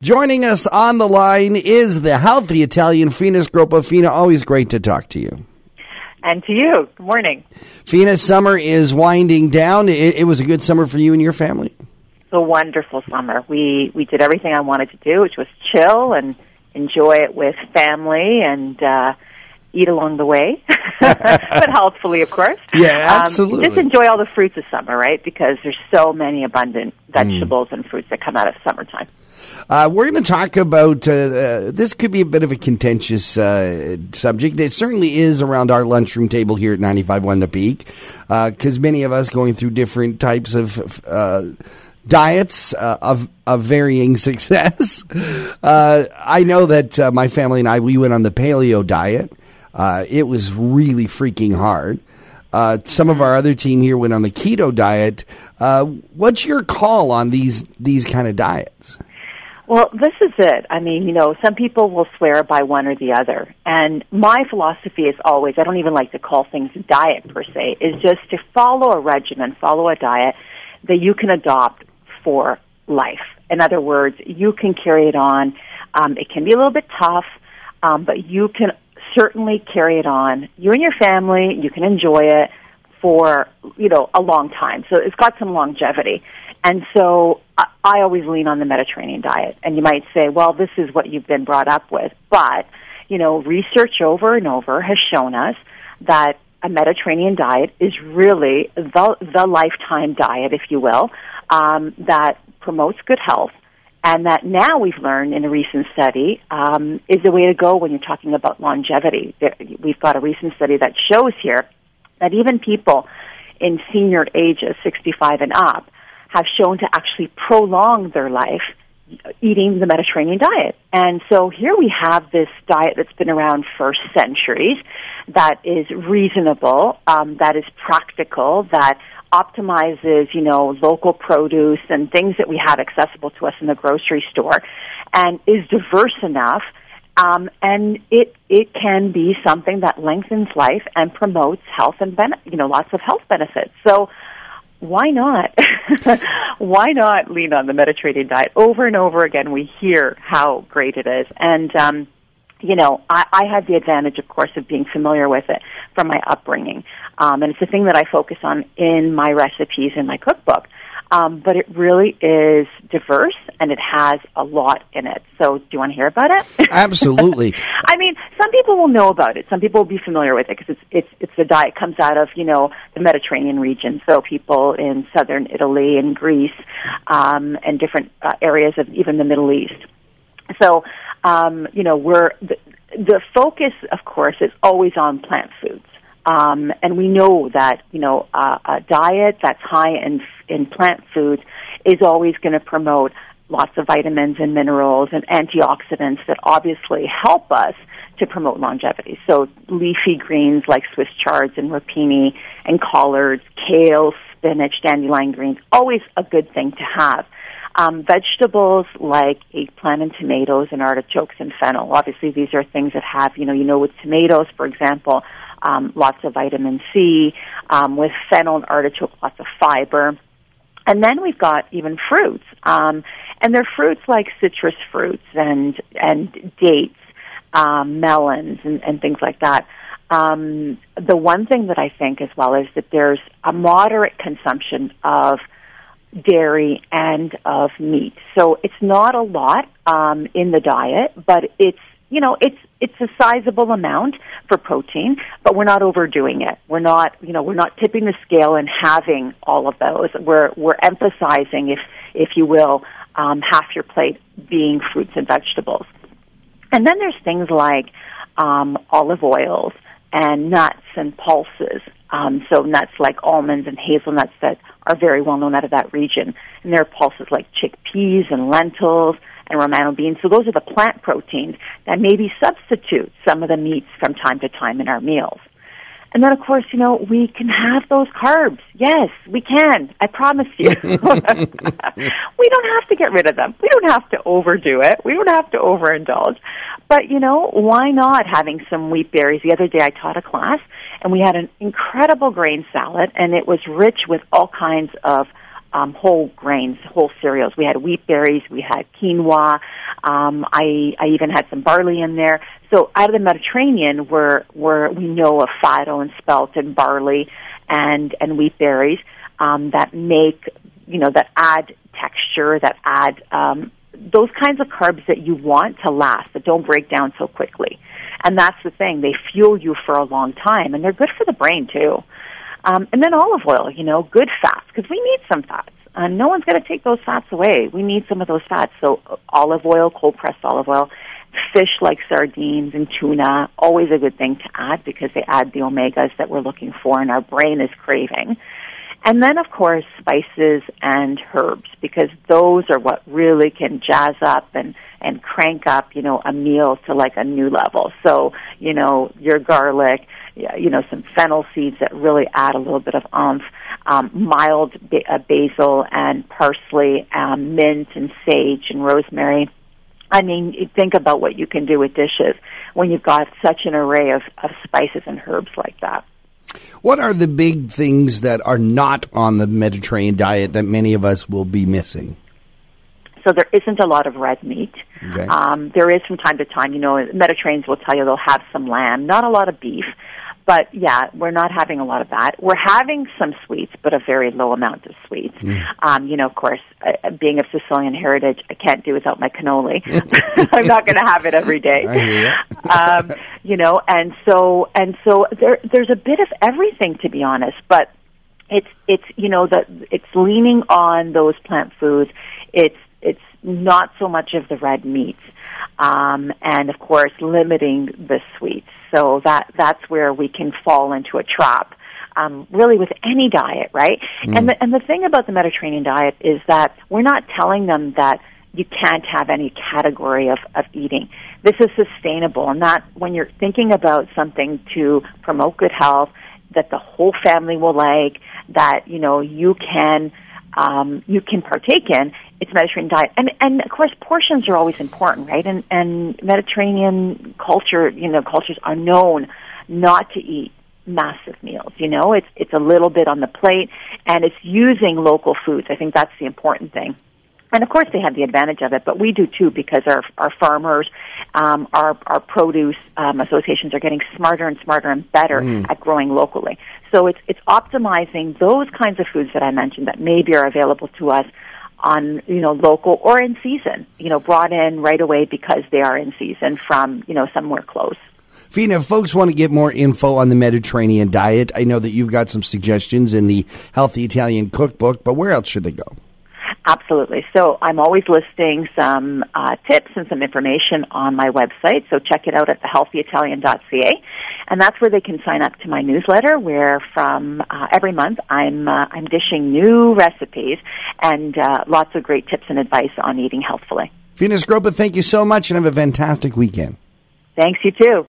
Joining us on the line is the healthy Italian Fina Scroppo. Fina, always great to talk to you. And to you. Good morning. Fina, summer is winding down. It, it was a good summer for you and your family. It's a wonderful summer. We we did everything I wanted to do, which was chill and enjoy it with family and uh, eat along the way, but healthfully, of course. Yeah, absolutely. Um, just enjoy all the fruits of summer, right? Because there's so many abundant vegetables mm. and fruits that come out of summertime. Uh, we're going to talk about uh, uh, this. Could be a bit of a contentious uh, subject. It certainly is around our lunchroom table here at 95.1 The Peak, because uh, many of us going through different types of uh, diets of of varying success. I know that my family and I we went on the paleo diet. It was really freaking hard. Uh, some of our other team here went on the keto diet. Uh, what's your call on these these kind of diets? Well, this is it. I mean, you know, some people will swear by one or the other. And my philosophy is always, I don't even like to call things a diet per se, is just to follow a regimen, follow a diet that you can adopt for life. In other words, you can carry it on. Um, it can be a little bit tough, um, but you can certainly carry it on. You and your family, you can enjoy it for, you know, a long time. So it's got some longevity. And so I always lean on the Mediterranean diet. And you might say, well, this is what you've been brought up with. But, you know, research over and over has shown us that a Mediterranean diet is really the, the lifetime diet, if you will, um, that promotes good health. And that now we've learned in a recent study um, is the way to go when you're talking about longevity. We've got a recent study that shows here that even people in senior ages, 65 and up, have shown to actually prolong their life eating the Mediterranean diet. And so here we have this diet that's been around for centuries, that is reasonable, um, that is practical, that optimizes, you know, local produce and things that we have accessible to us in the grocery store, and is diverse enough. Um, and it it can be something that lengthens life and promotes health and ben- you know lots of health benefits. So why not? why not lean on the Mediterranean diet? Over and over again, we hear how great it is. And, um, you know, I, I had the advantage, of course, of being familiar with it from my upbringing. Um, and it's a thing that I focus on in my recipes in my cookbook. Um, but it really is diverse and it has a lot in it. So, do you want to hear about it? Absolutely. I mean, some people will know about it. Some people will be familiar with it because it's it's it's the diet comes out of you know the Mediterranean region. So people in southern Italy and Greece um, and different uh, areas of even the Middle East. So, um, you know, we're the, the focus, of course, is always on plant foods. Um, and we know that you know uh, a diet that's high in in plant foods is always going to promote lots of vitamins and minerals and antioxidants that obviously help us to promote longevity. So leafy greens like Swiss chards and rapini and collards, kale, spinach, dandelion greens, always a good thing to have. Um, vegetables like eggplant and tomatoes and artichokes and fennel. Obviously, these are things that have, you know, you know, with tomatoes, for example, um, lots of vitamin C. Um, with fennel and artichoke, lots of fiber. And then we've got even fruits. Um, and they're fruits like citrus fruits and, and dates, um, melons and, and things like that. Um, the one thing that I think as well is that there's a moderate consumption of dairy and of meat. So it's not a lot um, in the diet, but it's you know, it's it's a sizable amount for protein, but we're not overdoing it. We're not, you know, we're not tipping the scale and having all of those. We're we're emphasizing, if if you will, um, half your plate being fruits and vegetables. And then there's things like um, olive oils and nuts and pulses. Um, so nuts like almonds and hazelnuts that are very well known out of that region. And there are pulses like chickpeas and lentils and romano beans. So those are the plant proteins that maybe substitute some of the meats from time to time in our meals. And then, of course, you know, we can have those carbs. Yes, we can. I promise you. we don't have to get rid of them. We don't have to overdo it. We don't have to overindulge. But, you know, why not having some wheat berries? The other day I taught a class and we had an incredible grain salad and it was rich with all kinds of um, whole grains, whole cereals. We had wheat berries, we had quinoa. Um, I I even had some barley in there. So out of the Mediterranean, where where we know of farro and spelt and barley and and wheat berries um, that make you know that add texture, that add um, those kinds of carbs that you want to last, that don't break down so quickly. And that's the thing; they fuel you for a long time, and they're good for the brain too. Um, and then olive oil, you know, good fats, because we need some fats. And no one's going to take those fats away. We need some of those fats. So uh, olive oil, cold pressed olive oil, fish like sardines and tuna, always a good thing to add because they add the omegas that we're looking for and our brain is craving. And then, of course, spices and herbs, because those are what really can jazz up and, and crank up, you know, a meal to like a new level. So, you know, your garlic, you know, some fennel seeds that really add a little bit of umph, um, mild ba- uh, basil and parsley, um, mint and sage and rosemary. I mean, think about what you can do with dishes when you've got such an array of, of spices and herbs like that. What are the big things that are not on the Mediterranean diet that many of us will be missing? So there isn't a lot of red meat. Okay. Um, there is from time to time, you know, Mediterraneans will tell you they'll have some lamb, not a lot of beef. But yeah, we're not having a lot of that. We're having some sweets, but a very low amount of sweets. Mm. Um, you know, of course, uh, being of Sicilian heritage, I can't do without my cannoli. I'm not going to have it every day. um, you know, and so and so there, there's a bit of everything, to be honest. But it's it's you know that it's leaning on those plant foods. It's not so much of the red meat, um, and of course limiting the sweets. So that that's where we can fall into a trap. Um, really, with any diet, right? Mm. And the and the thing about the Mediterranean diet is that we're not telling them that you can't have any category of, of eating. This is sustainable, and that when you're thinking about something to promote good health, that the whole family will like, that you know you can um, you can partake in, it's Mediterranean diet. And and of course portions are always important, right? And and Mediterranean culture, you know, cultures are known not to eat massive meals. You know, it's it's a little bit on the plate and it's using local foods. I think that's the important thing. And of course, they have the advantage of it, but we do too because our our farmers, um, our our produce um, associations are getting smarter and smarter and better mm. at growing locally. So it's it's optimizing those kinds of foods that I mentioned that maybe are available to us on you know local or in season. You know, brought in right away because they are in season from you know somewhere close. Fina, if folks want to get more info on the Mediterranean diet, I know that you've got some suggestions in the Healthy Italian Cookbook, but where else should they go? Absolutely. So I'm always listing some uh, tips and some information on my website. So check it out at thehealthyitalian.ca, and that's where they can sign up to my newsletter. Where from uh, every month I'm uh, I'm dishing new recipes and uh, lots of great tips and advice on eating healthfully. Venus Scroppo, thank you so much, and have a fantastic weekend. Thanks, you too.